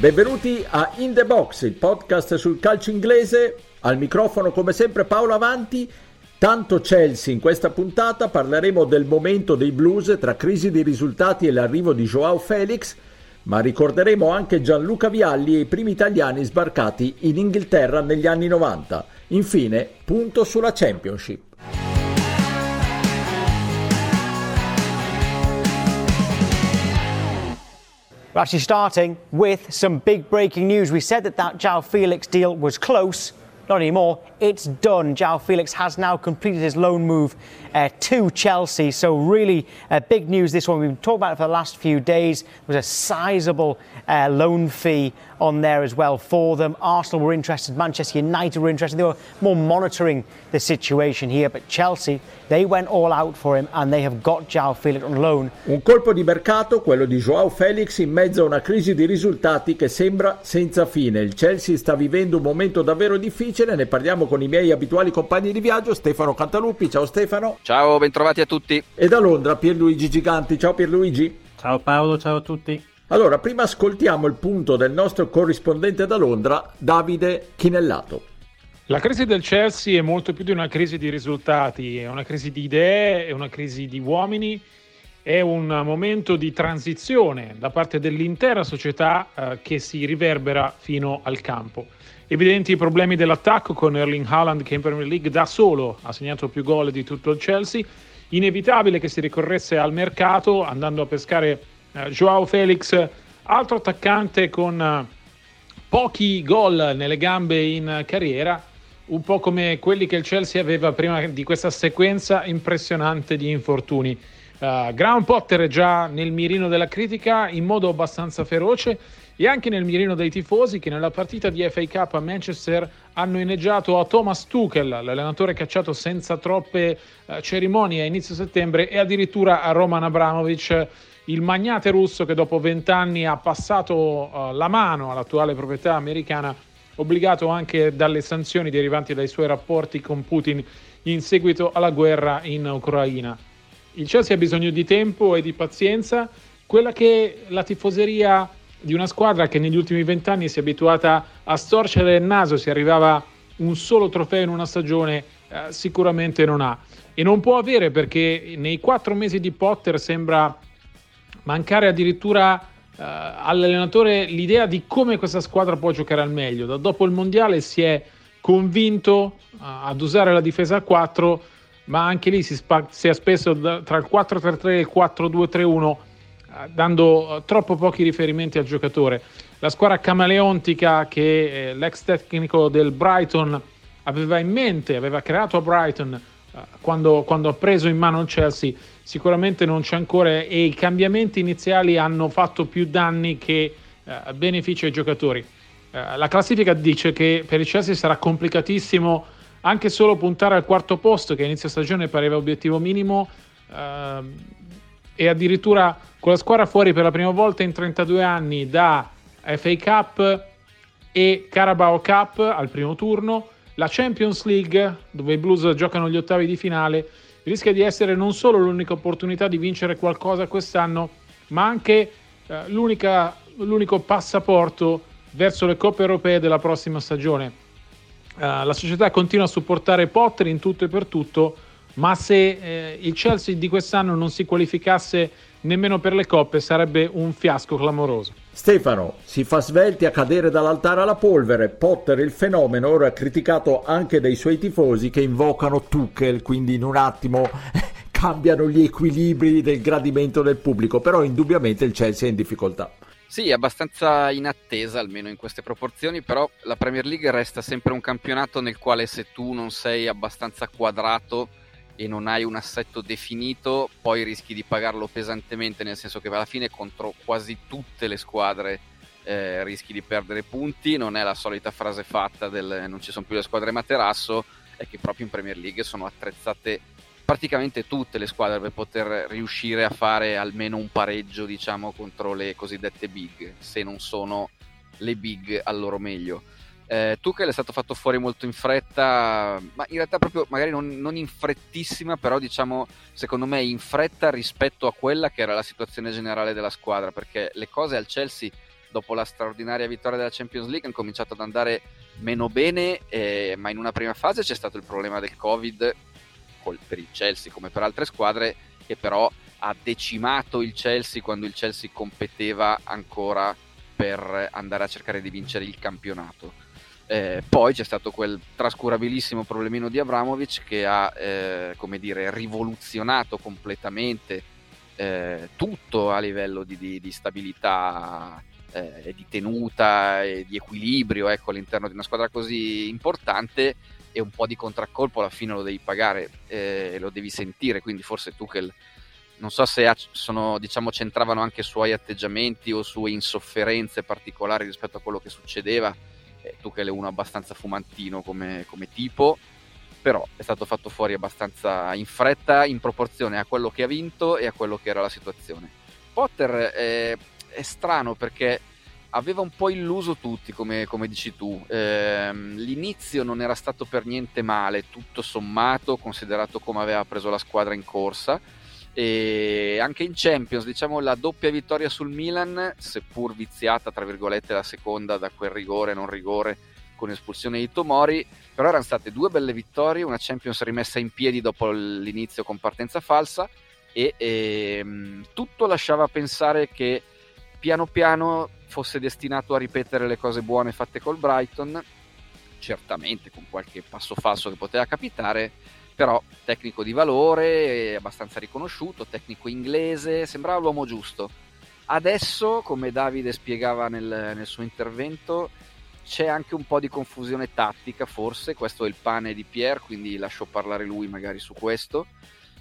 Benvenuti a In The Box, il podcast sul calcio inglese. Al microfono come sempre Paolo Avanti. Tanto Chelsea in questa puntata parleremo del momento dei blues tra crisi di risultati e l'arrivo di Joao Felix, ma ricorderemo anche Gianluca Vialli e i primi italiani sbarcati in Inghilterra negli anni 90. Infine, punto sulla Championship. We're actually starting with some big breaking news. We said that that Jao Felix deal was close. Not anymore. It's done. Jao Felix has now completed his loan move uh, to Chelsea. So, really uh, big news this one. We've been talking about it for the last few days. There was a sizable uh, loan fee on there as well for them. Arsenal were interested, Manchester United were interested. They were more monitoring the situation here. But Chelsea, they went all out for him and they have got Jao Felix on loan. Un colpo di mercato, quello di Joao Felix, in mezzo a una crisi di risultati che sembra senza fine. Il Chelsea sta vivendo un momento davvero difficile. Ne parliamo con i miei abituali compagni di viaggio, Stefano Cantaluppi. Ciao Stefano. Ciao, bentrovati a tutti. E da Londra Pierluigi Giganti. Ciao Pierluigi. Ciao Paolo, ciao a tutti. Allora, prima ascoltiamo il punto del nostro corrispondente da Londra, Davide Chinellato. La crisi del Chelsea è molto più di una crisi di risultati, è una crisi di idee, è una crisi di uomini, è un momento di transizione da parte dell'intera società eh, che si riverbera fino al campo. Evidenti i problemi dell'attacco con Erling Haaland che in Premier League da solo ha segnato più gol di tutto il Chelsea, inevitabile che si ricorresse al mercato andando a pescare Joao Felix, altro attaccante con eh, pochi gol nelle gambe in carriera, un po' come quelli che il Chelsea aveva prima di questa sequenza impressionante di infortuni. Uh, Graham Potter è già nel mirino della critica in modo abbastanza feroce e anche nel mirino dei tifosi che nella partita di FA Cup a Manchester hanno inneggiato a Thomas Tuchel, l'allenatore cacciato senza troppe uh, cerimonie a inizio settembre e addirittura a Roman Abramovic il magnate russo che dopo vent'anni ha passato uh, la mano all'attuale proprietà americana, obbligato anche dalle sanzioni derivanti dai suoi rapporti con Putin in seguito alla guerra in Ucraina. Il Chelsea ha bisogno di tempo e di pazienza, quella che la tifoseria di una squadra che negli ultimi vent'anni si è abituata a storcere il naso, si arrivava un solo trofeo in una stagione, eh, sicuramente non ha. E non può avere perché nei quattro mesi di Potter sembra mancare addirittura uh, all'allenatore l'idea di come questa squadra può giocare al meglio. Da dopo il mondiale si è convinto uh, ad usare la difesa a 4, ma anche lì si, spazia spesso da, tra il 4-3-3 e il 4-2-3-1, uh, dando troppo pochi riferimenti al giocatore. La squadra camaleontica che eh, l'ex tecnico del Brighton aveva in mente, aveva creato a Brighton quando, quando ha preso in mano il Chelsea sicuramente non c'è ancora e i cambiamenti iniziali hanno fatto più danni che eh, benefici ai giocatori. Eh, la classifica dice che per il Chelsea sarà complicatissimo anche solo puntare al quarto posto che a inizio stagione pareva obiettivo minimo eh, e addirittura con la squadra fuori per la prima volta in 32 anni da FA Cup e Carabao Cup al primo turno, la Champions League dove i Blues giocano gli ottavi di finale rischia di essere non solo l'unica opportunità di vincere qualcosa quest'anno, ma anche eh, l'unico passaporto verso le coppe europee della prossima stagione. Uh, la società continua a supportare Potter in tutto e per tutto, ma se eh, il Chelsea di quest'anno non si qualificasse nemmeno per le coppe sarebbe un fiasco clamoroso. Stefano si fa svelti a cadere dall'altare alla polvere. Potter, il fenomeno, ora è criticato anche dai suoi tifosi che invocano Tuchel, quindi in un attimo cambiano gli equilibri del gradimento del pubblico, però indubbiamente il Chelsea è in difficoltà. Sì, abbastanza in attesa, almeno in queste proporzioni, però la Premier League resta sempre un campionato nel quale se tu non sei abbastanza quadrato e non hai un assetto definito, poi rischi di pagarlo pesantemente, nel senso che alla fine contro quasi tutte le squadre eh, rischi di perdere punti, non è la solita frase fatta del non ci sono più le squadre materasso, è che proprio in Premier League sono attrezzate praticamente tutte le squadre per poter riuscire a fare almeno un pareggio, diciamo, contro le cosiddette big, se non sono le big al loro meglio. Eh, Tuchel è stato fatto fuori molto in fretta, ma in realtà proprio magari non, non, in frettissima, però diciamo secondo me in fretta rispetto a quella che era la situazione generale della squadra, perché le cose al Chelsea dopo la straordinaria vittoria della Champions League hanno cominciato ad andare meno bene, eh, ma in una prima fase c'è stato il problema del Covid col, per il Chelsea come per altre squadre, che però ha decimato il Chelsea quando il Chelsea competeva ancora per andare a cercare di vincere il campionato eh, poi c'è stato quel trascurabilissimo problemino di Abramovic che ha, eh, come dire, rivoluzionato completamente eh, tutto a livello di, di, di stabilità eh, di tenuta e di equilibrio ecco, all'interno di una squadra così importante e un po' di contraccolpo alla fine lo devi pagare e eh, lo devi sentire, quindi forse Tuchel non so se sono, diciamo, c'entravano anche suoi atteggiamenti o sue insofferenze particolari rispetto a quello che succedeva eh, Tuchel è uno abbastanza fumantino come, come, tipo, però è stato fatto fuori abbastanza in fretta in proporzione a quello che ha vinto e a quello che era la situazione. Potter è, è strano perché aveva un po' illuso tutti, come, come dici tu. Eh, l'inizio non era stato per niente male, tutto sommato, considerato come aveva preso la squadra in corsa e anche in Champions, diciamo la doppia vittoria sul Milan, seppur viziata tra virgolette la seconda da quel rigore non rigore con espulsione di Tomori, però erano state due belle vittorie, una Champions rimessa in piedi dopo l'inizio con partenza falsa e, e ehm, tutto lasciava pensare che piano piano fosse destinato a ripetere le cose buone fatte col Brighton, certamente con qualche passo falso che poteva capitare, però tecnico di valore, abbastanza riconosciuto, tecnico inglese, sembrava l'uomo giusto. Adesso, come Davide spiegava nel, nel suo intervento, c'è anche un po' di confusione tattica, forse, questo è il pane di Pierre, quindi lascio parlare lui magari su questo.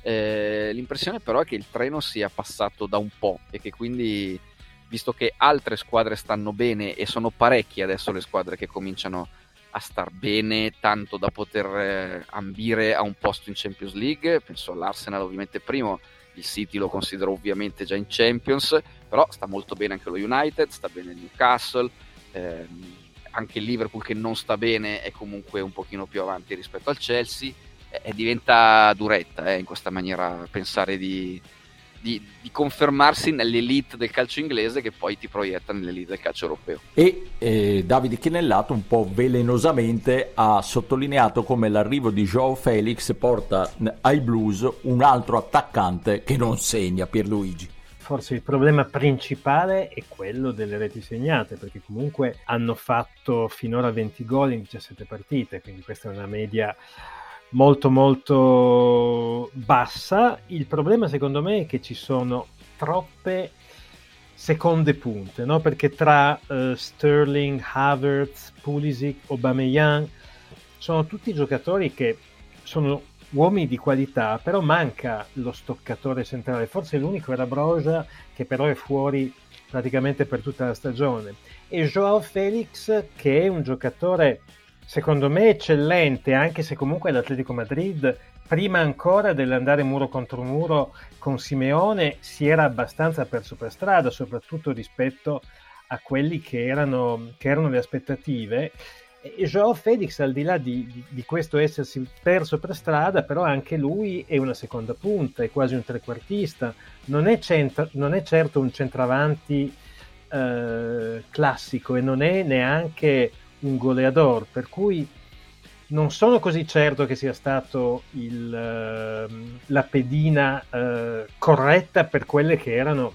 Eh, l'impressione però è che il treno sia passato da un po' e che quindi, visto che altre squadre stanno bene e sono parecchie adesso le squadre che cominciano a star bene, tanto da poter eh, ambire a un posto in Champions League. Penso all'Arsenal ovviamente primo, il City lo considero ovviamente già in Champions, però sta molto bene anche lo United, sta bene il Newcastle, ehm, anche il Liverpool che non sta bene è comunque un pochino più avanti rispetto al Chelsea e diventa duretta eh, in questa maniera pensare di, di, di, confermarsi nell'elite del calcio inglese che poi ti proietta nell'elite del calcio europeo. E eh, Davide Chinellato un po' velenosamente ha sottolineato come l'arrivo di Joao Felix porta ai Blues un altro attaccante che non segna Pierluigi forse il problema principale è quello delle reti segnate, perché comunque hanno fatto finora 20 gol in 17 partite, quindi questa è una media molto molto bassa. Il problema secondo me è che ci sono troppe seconde punte, no? perché tra uh, Sterling, Havertz, Pulisic, Aubameyang sono tutti giocatori che sono uomini di qualità, però manca lo stoccatore centrale. Forse l'unico era Broja, che però è fuori praticamente per tutta la stagione. E Joao Felix, che è un giocatore secondo me eccellente, anche se comunque l'Atletico Madrid, prima ancora dell'andare muro contro muro con Simeone, si era abbastanza perso per strada, soprattutto rispetto a quelli che erano, che erano le aspettative. E Joao Felix, al di là di, di, di, questo essersi perso per strada, però anche lui è una seconda punta, è quasi un trequartista, non è, centra, non è certo un centravanti eh, classico e non è neanche un goleador, per cui non sono così certo che sia stato il, uh, la pedina uh, corretta per quelle che erano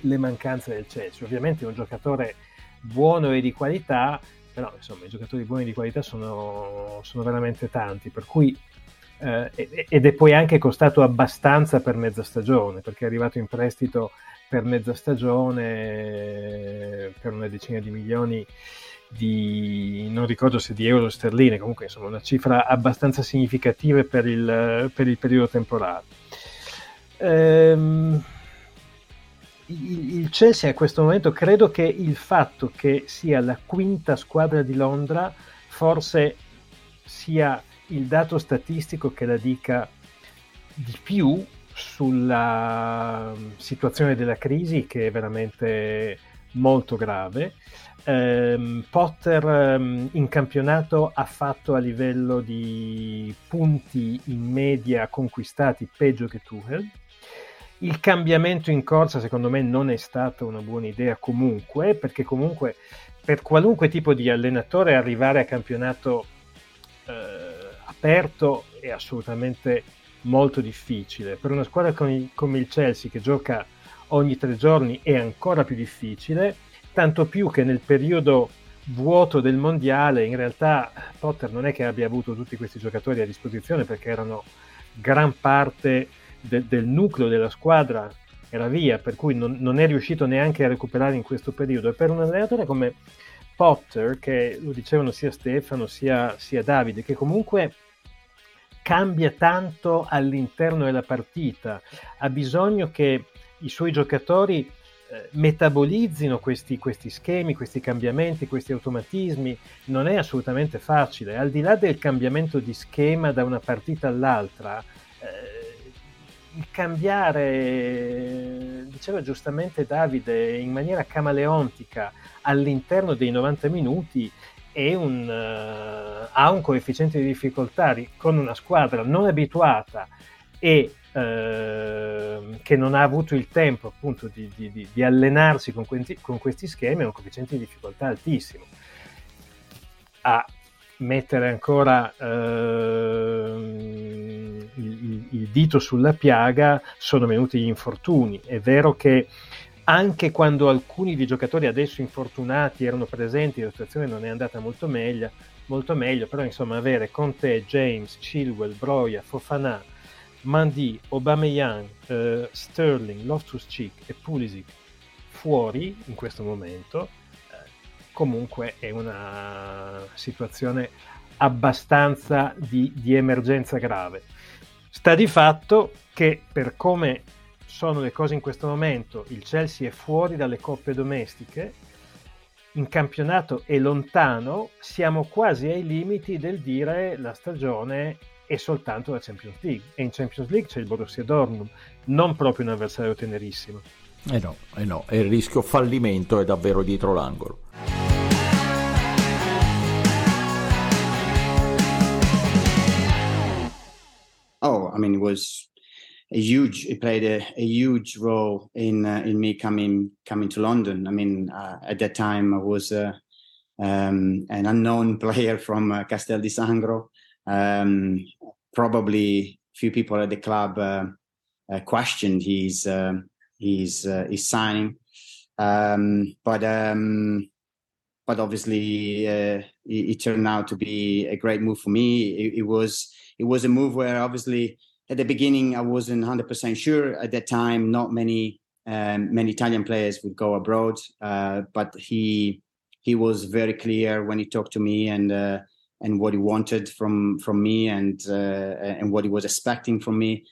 le mancanze del Chelsea. Ovviamente è un giocatore buono e di qualità, però insomma i giocatori buoni di qualità sono, sono veramente tanti, per cui uh, ed è poi anche costato abbastanza per mezza stagione, perché è arrivato in prestito per mezza stagione per una decina di milioni di, non ricordo se di euro sterline, comunque insomma una cifra abbastanza significativa per il, per il periodo temporale. Ehm, il, il Chelsea a questo momento credo che il fatto che sia la quinta squadra di Londra forse sia il dato statistico che la dica di più sulla situazione della crisi che è veramente molto grave. Um, Potter um, in campionato ha fatto a livello di punti in media conquistati peggio che Tuchel. Il cambiamento in corsa secondo me non è stata una buona idea comunque, perché comunque per qualunque tipo di allenatore arrivare a campionato eh, aperto è assolutamente molto difficile. Per una squadra come il Chelsea che gioca ogni tre giorni è ancora più difficile, tanto più che nel periodo vuoto del mondiale in realtà Potter non è che abbia avuto tutti questi giocatori a disposizione perché erano gran parte de- del nucleo della squadra era via, per cui non, non, è riuscito neanche a recuperare in questo periodo. E per un allenatore come Potter, che lo dicevano sia Stefano sia, sia Davide, che comunque cambia tanto all'interno della partita, ha bisogno che i suoi giocatori metabolizzino questi, questi, schemi, questi cambiamenti, questi automatismi, non è assolutamente facile. Al di là del cambiamento di schema da una partita all'altra, eh, il cambiare, diceva giustamente Davide, in maniera camaleontica all'interno dei 90 minuti un, uh, ha un coefficiente di difficoltà con una squadra non abituata e uh, che non ha avuto il tempo appunto di, di, di allenarsi con, questi, con questi schemi, ha un coefficiente di difficoltà altissimo. A mettere ancora il, il, il, dito sulla piaga sono venuti gli infortuni. È vero che anche quando alcuni dei giocatori adesso infortunati erano presenti, la situazione non è andata molto meglio, molto meglio però insomma avere Conte, James, Chilwell, Broia, Fofana, Mandi, Aubameyang, eh, Sterling, Loftus-Cheek e Pulisic fuori in questo momento eh, comunque è una situazione abbastanza di, di emergenza grave. Sta di fatto che per come sono le cose in questo momento, il Chelsea è fuori dalle coppe domestiche, in campionato è lontano, siamo quasi ai limiti del dire la stagione è soltanto la Champions League e in Champions League c'è il Borussia Dortmund, non proprio un avversario tenerissimo. Eh no, eh no, e il rischio fallimento è davvero dietro l'angolo. Oh, I mean, it was a huge it played a, a huge role in uh, in me coming coming to London. I mean, uh, at that time I was uh, um, an unknown player from uh, Castel di Sangro. Um, probably few people at the club uh, uh, questioned his his his signing, um, but um, but obviously it, it, turned out to be a great move for me. It, it was it was a move where obviously at the beginning, I wasn't 100% sure. At that time, not many um, many Italian players would go abroad, uh, but he he was very clear when he talked to me and uh, and what he wanted from from me and uh, and what he was expecting from me.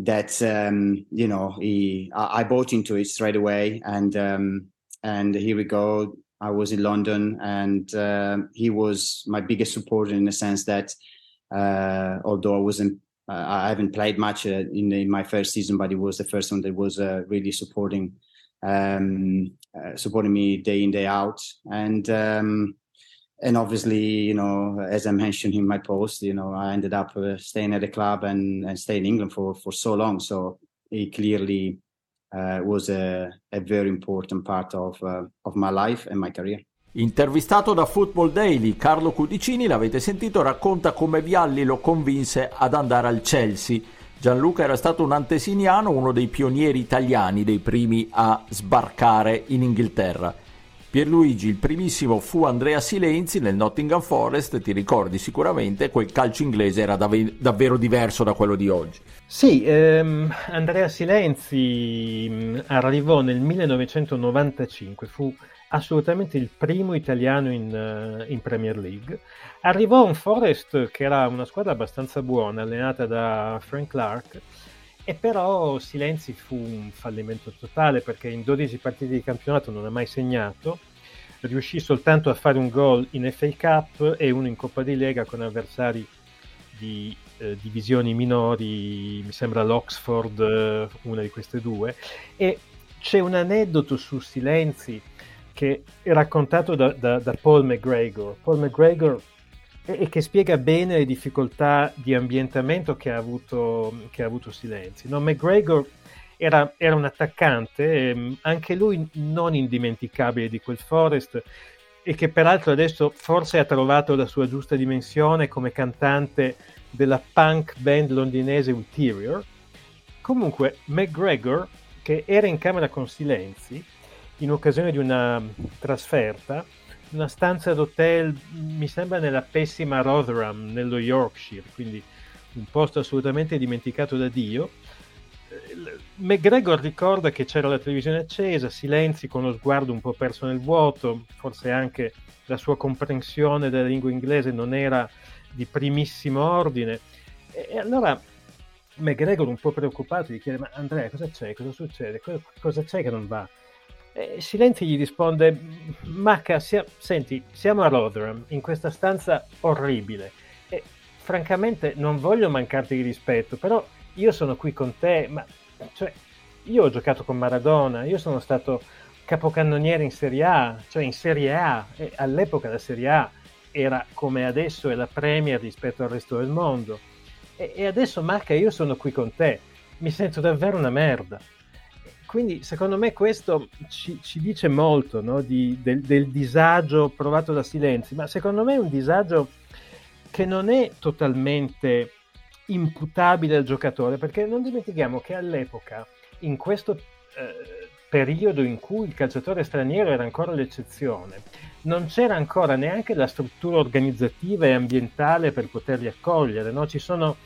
That um, you know, he I, I, bought into it straight away, and um, and here we go. I was in London, and uh, he was my biggest supporter in the sense that uh, although I wasn't uh, I haven't played much uh, in, in, my first season, but he was the first one that was uh, really supporting um, supporting me day in day out, and um, and obviously, you know, as I mentioned in my post, you know, I ended up staying at the club and and staying in England for for so long. So he clearly uh, was a, a, very important part of uh, of my life and my career. Intervistato da Football Daily, Carlo Cudicini, l'avete sentito, racconta come Vialli lo convinse ad andare al Chelsea. Gianluca era stato un antesiniano, uno dei pionieri italiani, dei primi a sbarcare in Inghilterra. Pierluigi, il primissimo fu Andrea Silenzi nel Nottingham Forest, ti ricordi sicuramente, quel calcio inglese era dav- davvero diverso da quello di oggi. Sì, ehm, Andrea Silenzi mm, arrivò nel 1995, fu assolutamente il primo italiano in, uh, in, Premier League. Arrivò un Forest che era una squadra abbastanza buona, allenata da Frank Clark, e però Silenzi fu un fallimento totale perché in 12 partite di campionato non ha mai segnato, riuscì soltanto a fare un gol in FA Cup e uno in Coppa di Lega con avversari di eh, divisioni minori, mi sembra l'Oxford, eh, una di queste due, e c'è un aneddoto su Silenzi che è raccontato da, da, da Paul McGregor. Paul McGregor e che spiega bene le difficoltà di ambientamento che ha avuto, che ha avuto Silenzi. No, McGregor era, era, un attaccante, ehm, anche lui non indimenticabile di quel Forest, e che peraltro adesso forse ha trovato la sua giusta dimensione come cantante della punk band londinese Ulterior. Comunque, McGregor, che era in camera con Silenzi, in occasione di una trasferta, una stanza d'hotel, mi sembra nella pessima Rotherham, nello Yorkshire, quindi un posto assolutamente dimenticato da Dio. McGregor ricorda che c'era la televisione accesa, Silenzi con lo sguardo un po' perso nel vuoto, forse anche la sua comprensione della lingua inglese non era di primissimo ordine. E allora McGregor un po' preoccupato gli chiede ma Andrea cosa c'è, cosa succede, cosa, cosa c'è che non va? E Silenzi gli risponde Macca, sia, senti, siamo a Rotherham, in questa stanza orribile e francamente non voglio mancarti di rispetto, però io sono qui con te, ma cioè, io ho giocato con Maradona, io sono stato capocannoniere in Serie A, cioè in Serie A, e all'epoca la Serie A era come adesso è la Premier rispetto al resto del mondo. E, e adesso Marca io sono qui con te, mi sento davvero una merda. Quindi secondo me questo ci, ci dice molto no? Di, del, del, disagio provato da Silenzi, ma secondo me è un disagio che non è totalmente imputabile al giocatore, perché non dimentichiamo che all'epoca, in questo eh, periodo in cui il calciatore straniero era ancora l'eccezione, non c'era ancora neanche la struttura organizzativa e ambientale per poterli accogliere. No? Ci sono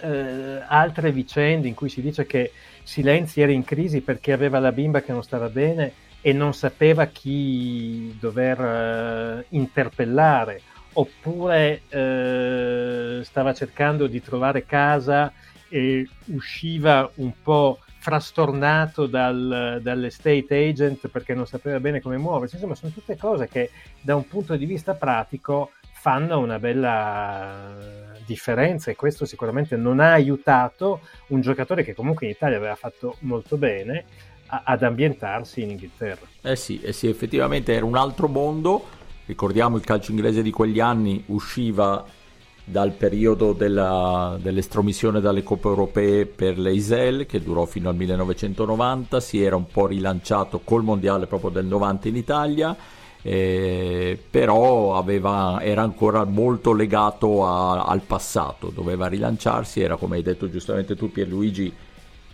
eh, altre vicende in cui si dice che Silenzi era in crisi perché aveva la bimba che non stava bene e non sapeva chi dover eh, interpellare, oppure eh, stava cercando di trovare casa e usciva un po' frastornato dal, dall'estate agent perché non sapeva bene come muoversi. Insomma, sono tutte cose che da un punto di vista pratico fanno una bella differenza e questo sicuramente non ha aiutato un giocatore che comunque in Italia aveva fatto molto bene a, ad ambientarsi in Inghilterra. Eh sì, eh sì, effettivamente era un altro mondo. Ricordiamo il calcio inglese di quegli anni usciva dal periodo della, dell'estromissione dalle coppe europee per l'Eisel che durò fino al 1990, si era un po' rilanciato col mondiale proprio del 90 in Italia, eh, però aveva, era ancora molto legato a, al passato, doveva rilanciarsi, era come hai detto giustamente tu Pierluigi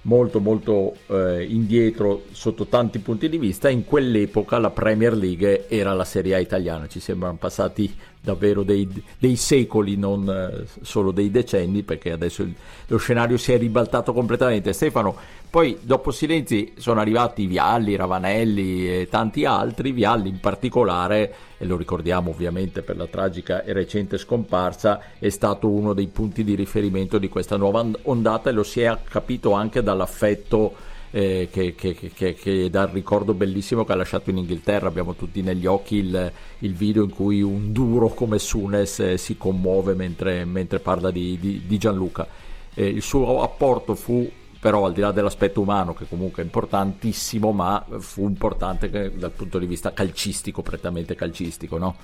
molto molto eh, indietro sotto tanti punti di vista. In quell'epoca la Premier League era la Serie A italiana ci sembrano passati davvero dei, dei secoli non eh, solo dei decenni perché adesso il, lo scenario si è ribaltato completamente. Stefano poi dopo Silenzi sono arrivati Vialli, Ravanelli e tanti altri Vialli in particolare e lo ricordiamo ovviamente per la tragica e recente scomparsa, è stato uno dei punti di riferimento di questa nuova ondata e lo si è capito anche dall'affetto eh, che, che, che, che, dal ricordo bellissimo che ha lasciato in Inghilterra. Abbiamo tutti negli occhi il, il video in cui un duro come Sunes eh, si commuove mentre, mentre parla di, di, di Gianluca. Eh, il suo apporto fu però al di là dell'aspetto umano che comunque è importantissimo, ma fu importante dal punto di vista calcistico, prettamente calcistico, no?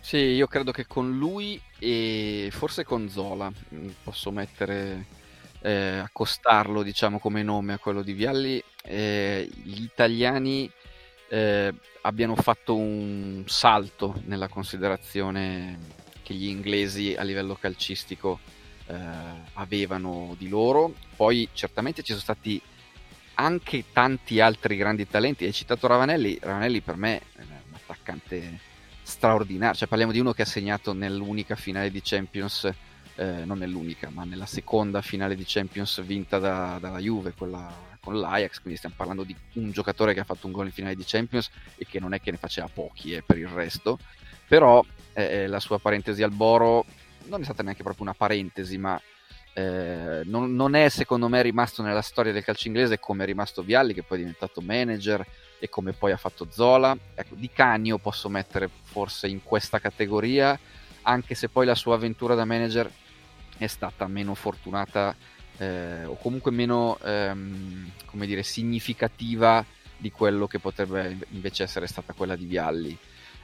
Sì, io credo che con lui e forse con Zola mm, posso mettere, eh, accostarlo diciamo come nome a quello di Vialli, eh, gli italiani eh, abbiano fatto un salto nella considerazione che gli inglesi a livello calcistico eh, avevano di loro. Poi certamente ci sono stati anche tanti altri grandi talenti. Hai citato Ravanelli, Ravanelli per me è un attaccante straordinario, cioè parliamo di uno che ha segnato nell'unica finale di Champions, eh, non nell'unica, ma nella seconda finale di Champions vinta da, dalla Juve, quella con l'Ajax, quindi stiamo parlando di un giocatore che ha fatto un gol in finale di Champions e che non è che ne faceva pochi eh, per il resto, però eh, eh, la sua parentesi al Boro non è stata neanche proprio una parentesi, ma eh, non, non, è secondo me rimasto nella storia del calcio inglese come è rimasto Vialli, che poi è diventato manager e come poi ha fatto Zola. Ecco, di Canio posso mettere forse in questa categoria, anche se poi la sua avventura da manager è stata meno fortunata eh, o comunque meno ehm, come dire, significativa di quello che potrebbe invece essere stata quella di Vialli.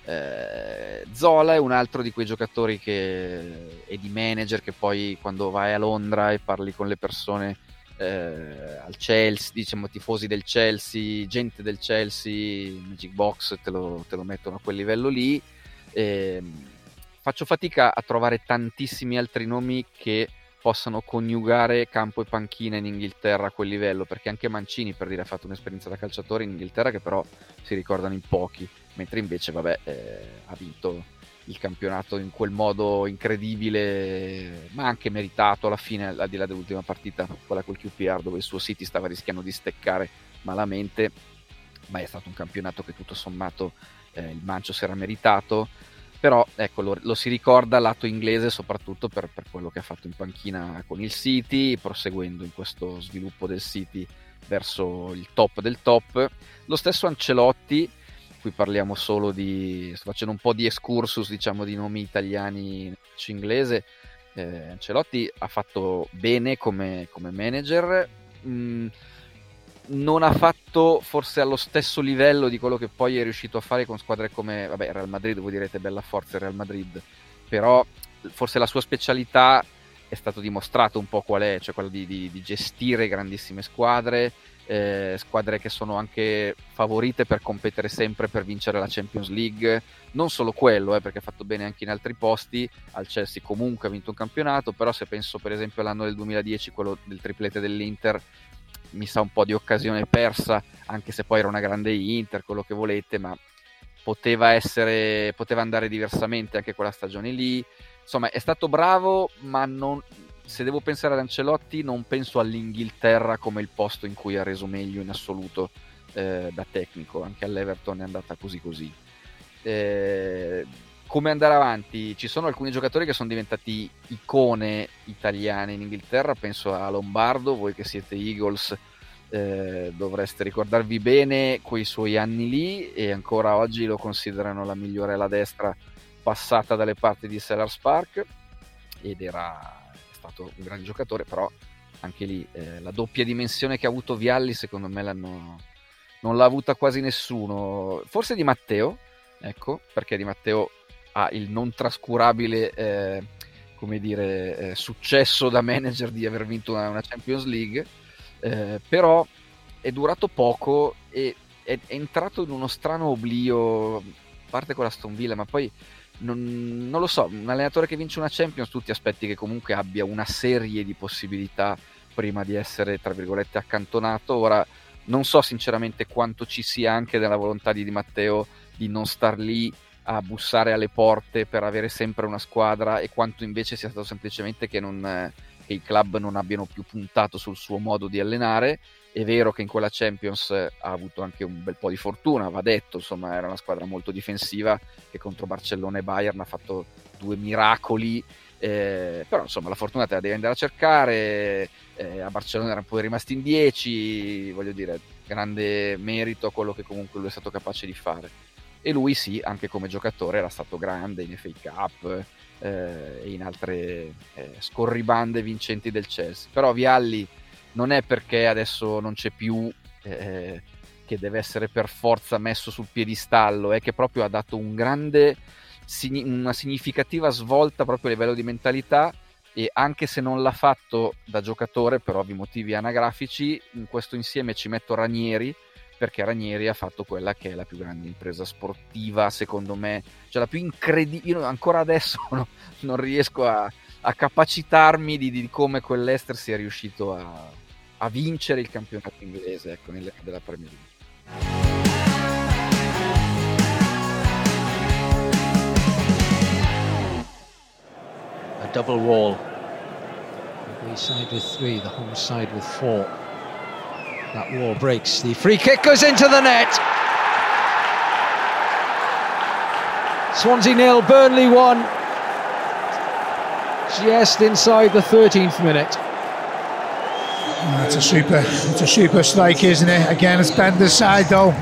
Eh, Zola è un altro di quei giocatori che è di manager che poi quando vai a Londra e parli con le persone eh, al Chelsea, diciamo tifosi del Chelsea, gente del Chelsea, Magic Box te lo, te lo mettono a quel livello lì. Eh, faccio fatica a trovare tantissimi altri nomi che possano coniugare campo e panchina in Inghilterra a quel livello, perché anche Mancini per dire ha fatto un'esperienza da calciatore in Inghilterra che però si ricordano in pochi, mentre invece vabbè eh, ha vinto il campionato in quel modo incredibile, ma anche meritato alla fine, al di là dell'ultima partita, quella col QPR, dove il suo City stava rischiando di steccare malamente, ma è stato un campionato che tutto sommato eh, il Mancio si era meritato. Però ecco, lo, lo, si ricorda lato inglese soprattutto per, per, quello che ha fatto in panchina con il City, proseguendo in questo sviluppo del City verso il top del top. Lo stesso Ancelotti, qui parliamo solo di sto facendo un po' di excursus diciamo di nomi italiani in inglese eh, Ancelotti ha fatto bene come, come manager mm, non ha fatto forse allo stesso livello di quello che poi è riuscito a fare con squadre come vabbè Real Madrid voi direte bella forza Real Madrid però forse la sua specialità è stato dimostrato un po' qual è cioè quello di, di, di gestire grandissime squadre eh, squadre che sono anche favorite per competere sempre per vincere la Champions League. Non solo quello, eh, perché ha fatto bene anche in altri posti. Al Chelsea comunque ha vinto un campionato, però se penso per esempio all'anno del 2010, quello del triplete dell'Inter, mi sa un po' di occasione persa, anche se poi era una grande Inter, quello che volete, ma poteva essere, poteva andare diversamente anche quella stagione lì. Insomma, è stato bravo, ma non, se devo pensare ad Ancelotti non penso all'Inghilterra come il posto in cui ha reso meglio in assoluto eh, da tecnico, anche all'Everton è andata così così. Eh, come andare avanti? Ci sono alcuni giocatori che sono diventati icone italiane in Inghilterra, penso a Lombardo, voi che siete Eagles eh, dovreste ricordarvi bene quei suoi anni lì e ancora oggi lo considerano la migliore alla destra passata dalle parti di Sellers Park ed era stato un grande giocatore, però anche lì eh, la doppia dimensione che ha avuto Vialli secondo me non l'ha avuta quasi nessuno, forse di Matteo, ecco, perché di Matteo ha il non trascurabile eh, come dire, eh, successo da manager di aver vinto una, una Champions League, eh, però è durato poco e è, è entrato in uno strano oblio, parte con la Stone Villa, ma poi non, non, lo so, un allenatore che vince una Champions, tu ti aspetti che comunque abbia una serie di possibilità prima di essere, tra virgolette, accantonato. Ora, non so sinceramente quanto ci sia anche della volontà di Di Matteo di non star lì a bussare alle porte per avere sempre una squadra e quanto invece sia stato semplicemente che, non, che i club non abbiano più puntato sul suo modo di allenare è vero che in quella Champions ha avuto anche un bel po' di fortuna, va detto, insomma era una squadra molto difensiva che contro Barcellona e Bayern ha fatto due miracoli, eh, però insomma la fortuna te la devi andare a cercare, eh, a Barcellona erano poi rimasti in 10, voglio dire, grande merito a quello che comunque lui è stato capace di fare. E lui sì, anche come giocatore era stato grande in FA Cup eh, e in altre eh, scorribande vincenti del Chelsea, però Vialli non è perché adesso non c'è più eh, che deve essere per forza messo sul piedistallo, è che proprio ha dato un grande, una significativa svolta proprio a livello di mentalità e anche se non l'ha fatto da giocatore per ovvi motivi anagrafici, in questo insieme ci metto Ranieri perché Ranieri ha fatto quella che è la più grande impresa sportiva secondo me, cioè la più incredibile, io ancora adesso no, non riesco a, a capacitarmi di, di, come quell'Ester sia riuscito a, a vincere il campionato inglese ecco, della Premier League. A double wall. We side with three, the home side with four. That wall breaks. The free kick goes into the net. Swansea nil, Burnley one. Just inside the 13th minute. It's a super, it's a super strike, isn't it? Again, it's Bender's side though.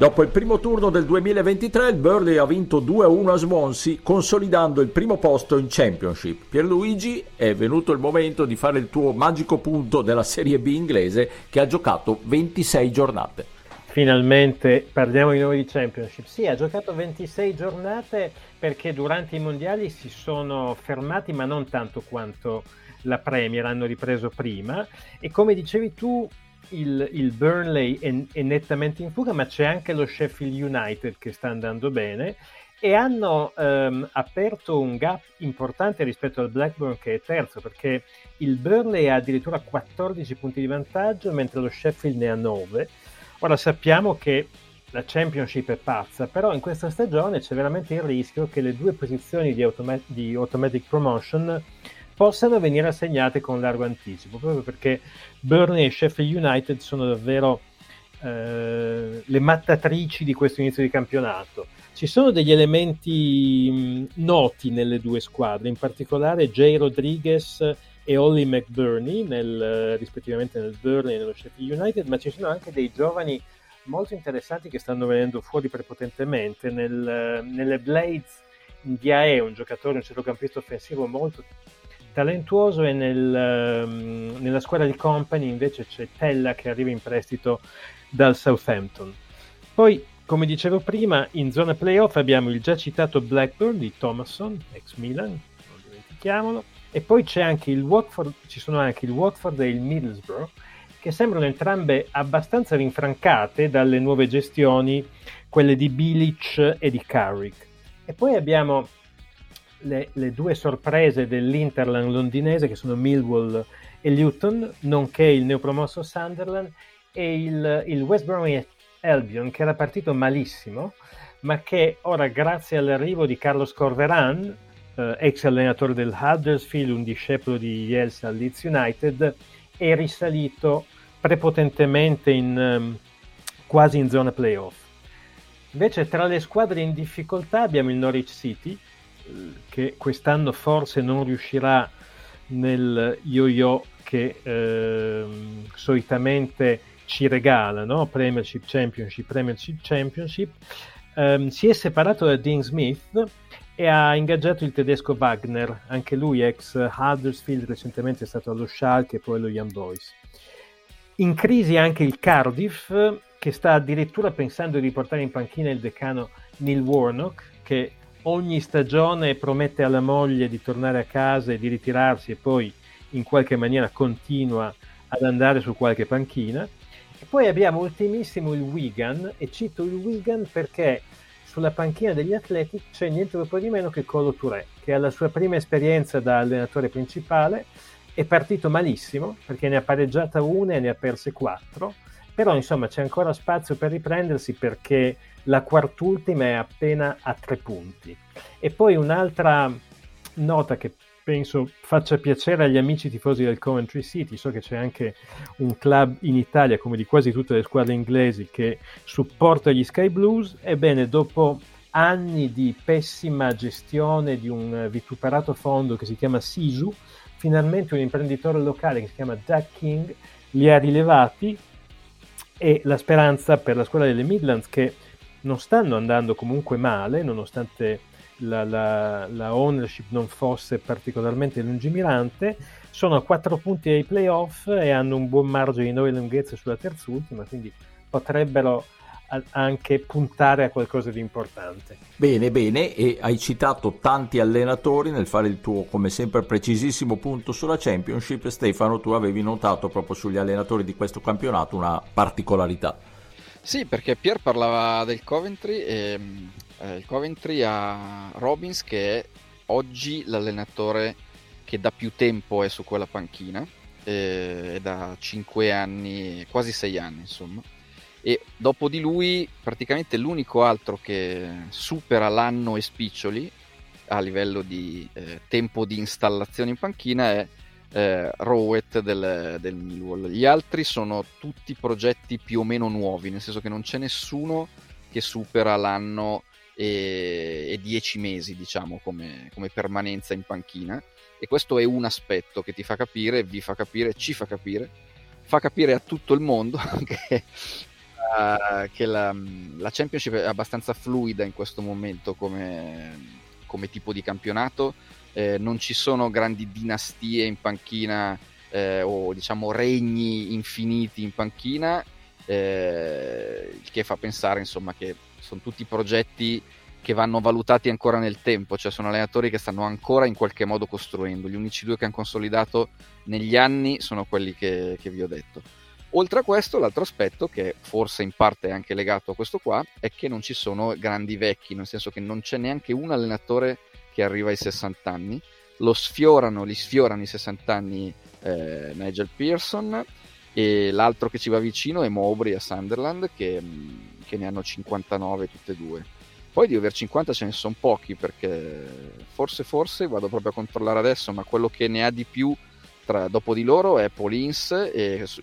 Dopo il primo turno del 2023 il Burnley ha vinto 2-1 a Swansea consolidando il primo posto in Championship. Pierluigi è venuto il momento di fare il tuo magico punto della Serie B inglese che ha giocato 26 giornate. Finalmente parliamo di nuovo di Championship. Sì, ha giocato 26 giornate perché durante i mondiali si sono fermati ma non tanto quanto la Premier, hanno ripreso prima e come dicevi tu il, il Burnley è, è, nettamente in fuga, ma c'è anche lo Sheffield United che sta andando bene e hanno um, aperto un gap importante rispetto al Blackburn che è terzo, perché il Burnley ha addirittura 14 punti di vantaggio, mentre lo Sheffield ne ha 9. Ora sappiamo che la Championship è pazza, però in questa stagione c'è veramente il rischio che le due posizioni di, automa- di automatic promotion possano venire assegnate con largo anticipo, proprio perché Burnley e Sheffield United sono davvero eh, le mattatrici di questo inizio di campionato. Ci sono degli elementi mh, noti nelle due squadre, in particolare Jay Rodriguez e Ollie McBurney, nel, rispettivamente nel Burnley e nello Sheffield United, ma ci sono anche dei giovani molto interessanti che stanno venendo fuori prepotentemente. Nel, nelle Blades in Diae, un giocatore, un centrocampista offensivo molto talentuoso e nel, um, nella squadra di Company invece c'è Tella che arriva in prestito dal Southampton. Poi, come dicevo prima, in zona playoff abbiamo il già citato Blackburn di Thomason, ex Milan, non dimentichiamolo, e poi c'è anche il Watford, ci sono anche il Watford e il Middlesbrough, che sembrano entrambe abbastanza rinfrancate dalle nuove gestioni, quelle di Bilic e di Carrick. E poi abbiamo le, le, due sorprese dell'Interland londinese che sono Millwall e Luton, nonché il neopromosso Sunderland e il, il West Bromwich Albion che era partito malissimo, ma che ora grazie all'arrivo di Carlos Corveran, eh, ex allenatore del Huddersfield, un discepolo di Yelsa al Leeds United, è risalito prepotentemente in, um, quasi in zona playoff. Invece tra le squadre in difficoltà abbiamo il Norwich City, che quest'anno forse non riuscirà nel yo-yo che eh, solitamente ci regala, no? Premiership Championship, Premiership Championship, um, si è separato da Dean Smith e ha ingaggiato il tedesco Wagner, anche lui ex Huddersfield, recentemente è stato allo Schalke e poi allo Young Boys. In crisi anche il Cardiff, che sta addirittura pensando di portare in panchina il decano Neil Warnock, che ogni stagione promette alla moglie di tornare a casa e di ritirarsi e poi in qualche maniera continua ad andare su qualche panchina. E poi abbiamo ultimissimo il Wigan e cito il Wigan perché sulla panchina degli atleti c'è niente dopo di meno che Colo Touré, che alla sua prima esperienza da allenatore principale è partito malissimo perché ne ha pareggiata una e ne ha perse quattro, però insomma c'è ancora spazio per riprendersi perché la quartultima è appena a tre punti. E poi un'altra nota che penso faccia piacere agli amici tifosi del Coventry City, so che c'è anche un club in Italia, come di quasi tutte le squadre inglesi, che supporta gli Sky Blues, ebbene dopo anni di pessima gestione di un vituperato fondo che si chiama Sisu, finalmente un imprenditore locale che si chiama Doug King li ha rilevati e la speranza per la squadra delle Midlands che non stanno andando comunque male, nonostante la, la, la, ownership non fosse particolarmente lungimirante, sono a 4 punti ai playoff e hanno un buon margine di 9 lunghezze sulla terzultima, quindi potrebbero anche puntare a qualcosa di importante. Bene, bene, e hai citato tanti allenatori nel fare il tuo, come sempre, precisissimo punto sulla Championship. Stefano, tu avevi notato proprio sugli allenatori di questo campionato una particolarità. Sì, perché Pier parlava del Coventry e eh, il Coventry ha Robbins che è oggi l'allenatore che da più tempo è su quella panchina, eh, è da 5 anni, quasi 6 anni insomma. E dopo di lui praticamente l'unico altro che supera l'anno e spiccioli a livello di eh, tempo di installazione in panchina è eh, Rowett del, del Millwall. Gli altri sono tutti progetti più o meno nuovi, nel senso che non c'è nessuno che supera l'anno e, e dieci mesi, diciamo, come, come permanenza in panchina. E questo è un aspetto che ti fa capire, vi fa capire, ci fa capire, fa capire a tutto il mondo che, uh, che la, la, Championship è abbastanza fluida in questo momento come, come tipo di campionato eh, non ci sono grandi dinastie in panchina eh, o diciamo regni infiniti in panchina, eh, che fa pensare insomma che sono tutti progetti che vanno valutati ancora nel tempo, cioè sono allenatori che stanno ancora in qualche modo costruendo. Gli unici due che hanno consolidato negli anni sono quelli che, che vi ho detto. Oltre a questo, l'altro aspetto, che forse in parte è anche legato a questo qua, è che non ci sono grandi vecchi, nel senso che non c'è neanche un allenatore che arriva ai 60 anni, lo sfiorano, li sfiorano i 60 anni eh, Nigel Pearson e l'altro che ci va vicino è Mowbray a Sunderland che, mm, che, ne hanno 59 tutte e due. Poi di over 50 ce ne sono pochi perché forse forse vado proprio a controllare adesso, ma quello che ne ha di più tra, dopo di loro è Paulins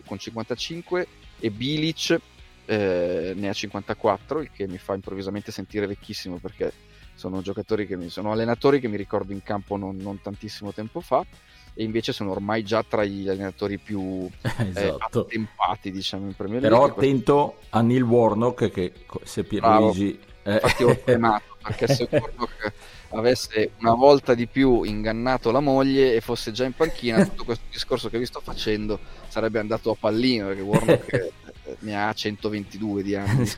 con 55 e Bilic eh, ne ha 54, il che mi fa improvvisamente sentire vecchissimo perché sono giocatori che mi, sono allenatori che mi ricordo in campo non, non tantissimo tempo fa e invece sono ormai già tra gli allenatori più eh, esatto. eh, attempati diciamo in Premier League. Però attento a Neil Warnock che se Pierluigi... Eh. Infatti ho temato perché se Warnock avesse una volta di più ingannato la moglie e fosse già in panchina tutto questo discorso che vi sto facendo sarebbe andato a pallino perché Warnock eh, ne ha 122 di anni.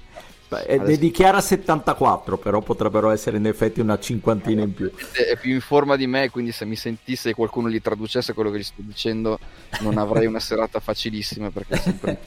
Beh, ne dichiara 74, però potrebbero essere in effetti una cinquantina in più. È più in forma di me, quindi se mi sentisse e qualcuno gli traducesse quello che gli sto dicendo, non avrei una serata facilissima perché è sempre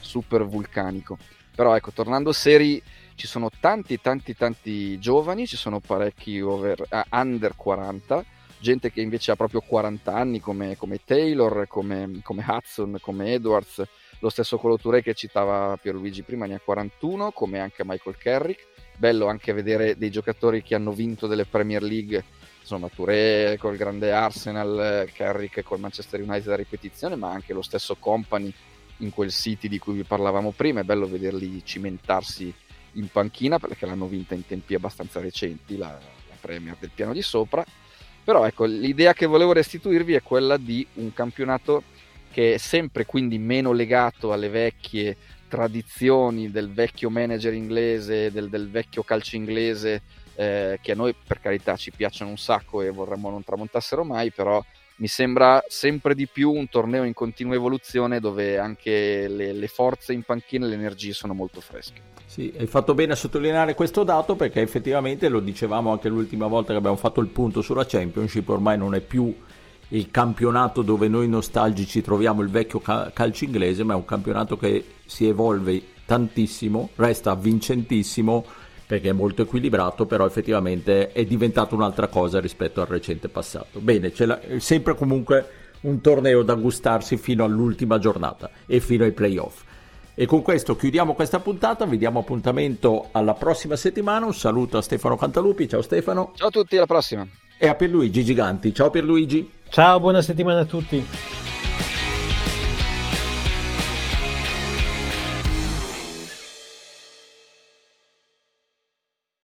super vulcanico. Però ecco, tornando seri, ci sono tanti, tanti, tanti giovani, ci sono parecchi over, uh, under 40, gente che invece ha proprio 40 anni come, come Taylor, come, come Hudson, come Edwards lo stesso Colo che citava Pierluigi prima ne ha 41, come anche Michael Carrick. Bello anche vedere dei giocatori che hanno vinto delle Premier League, insomma Touré col grande Arsenal, Carrick col Manchester United a ripetizione, ma anche lo stesso Company in quel City di cui vi parlavamo prima. È bello vederli cimentarsi in panchina perché l'hanno vinta in tempi abbastanza recenti, la, la Premier del piano di sopra. Però ecco, l'idea che volevo restituirvi è quella di un campionato che è sempre quindi meno legato alle vecchie tradizioni del vecchio manager inglese, del, del vecchio calcio inglese, eh, che a noi per carità ci piacciono un sacco e vorremmo non tramontassero mai, però mi sembra sempre di più un torneo in continua evoluzione dove anche le, le forze in panchina e le energie sono molto fresche. Sì, hai fatto bene a sottolineare questo dato perché effettivamente lo dicevamo anche l'ultima volta che abbiamo fatto il punto sulla Championship, ormai non è più il campionato dove noi nostalgici troviamo il vecchio calcio inglese, ma è un campionato che si evolve tantissimo, resta vincentissimo perché è molto equilibrato, però effettivamente è diventato un'altra cosa rispetto al recente passato. Bene, c'è sempre comunque un torneo da gustarsi fino all'ultima giornata e fino ai playoff. E con questo chiudiamo questa puntata, vi diamo appuntamento alla prossima settimana, un saluto a Stefano Cantalupi, ciao Stefano. Ciao a tutti, alla prossima. E a Pierluigi Giganti, ciao Pierluigi. Ciao, buona settimana a tutti.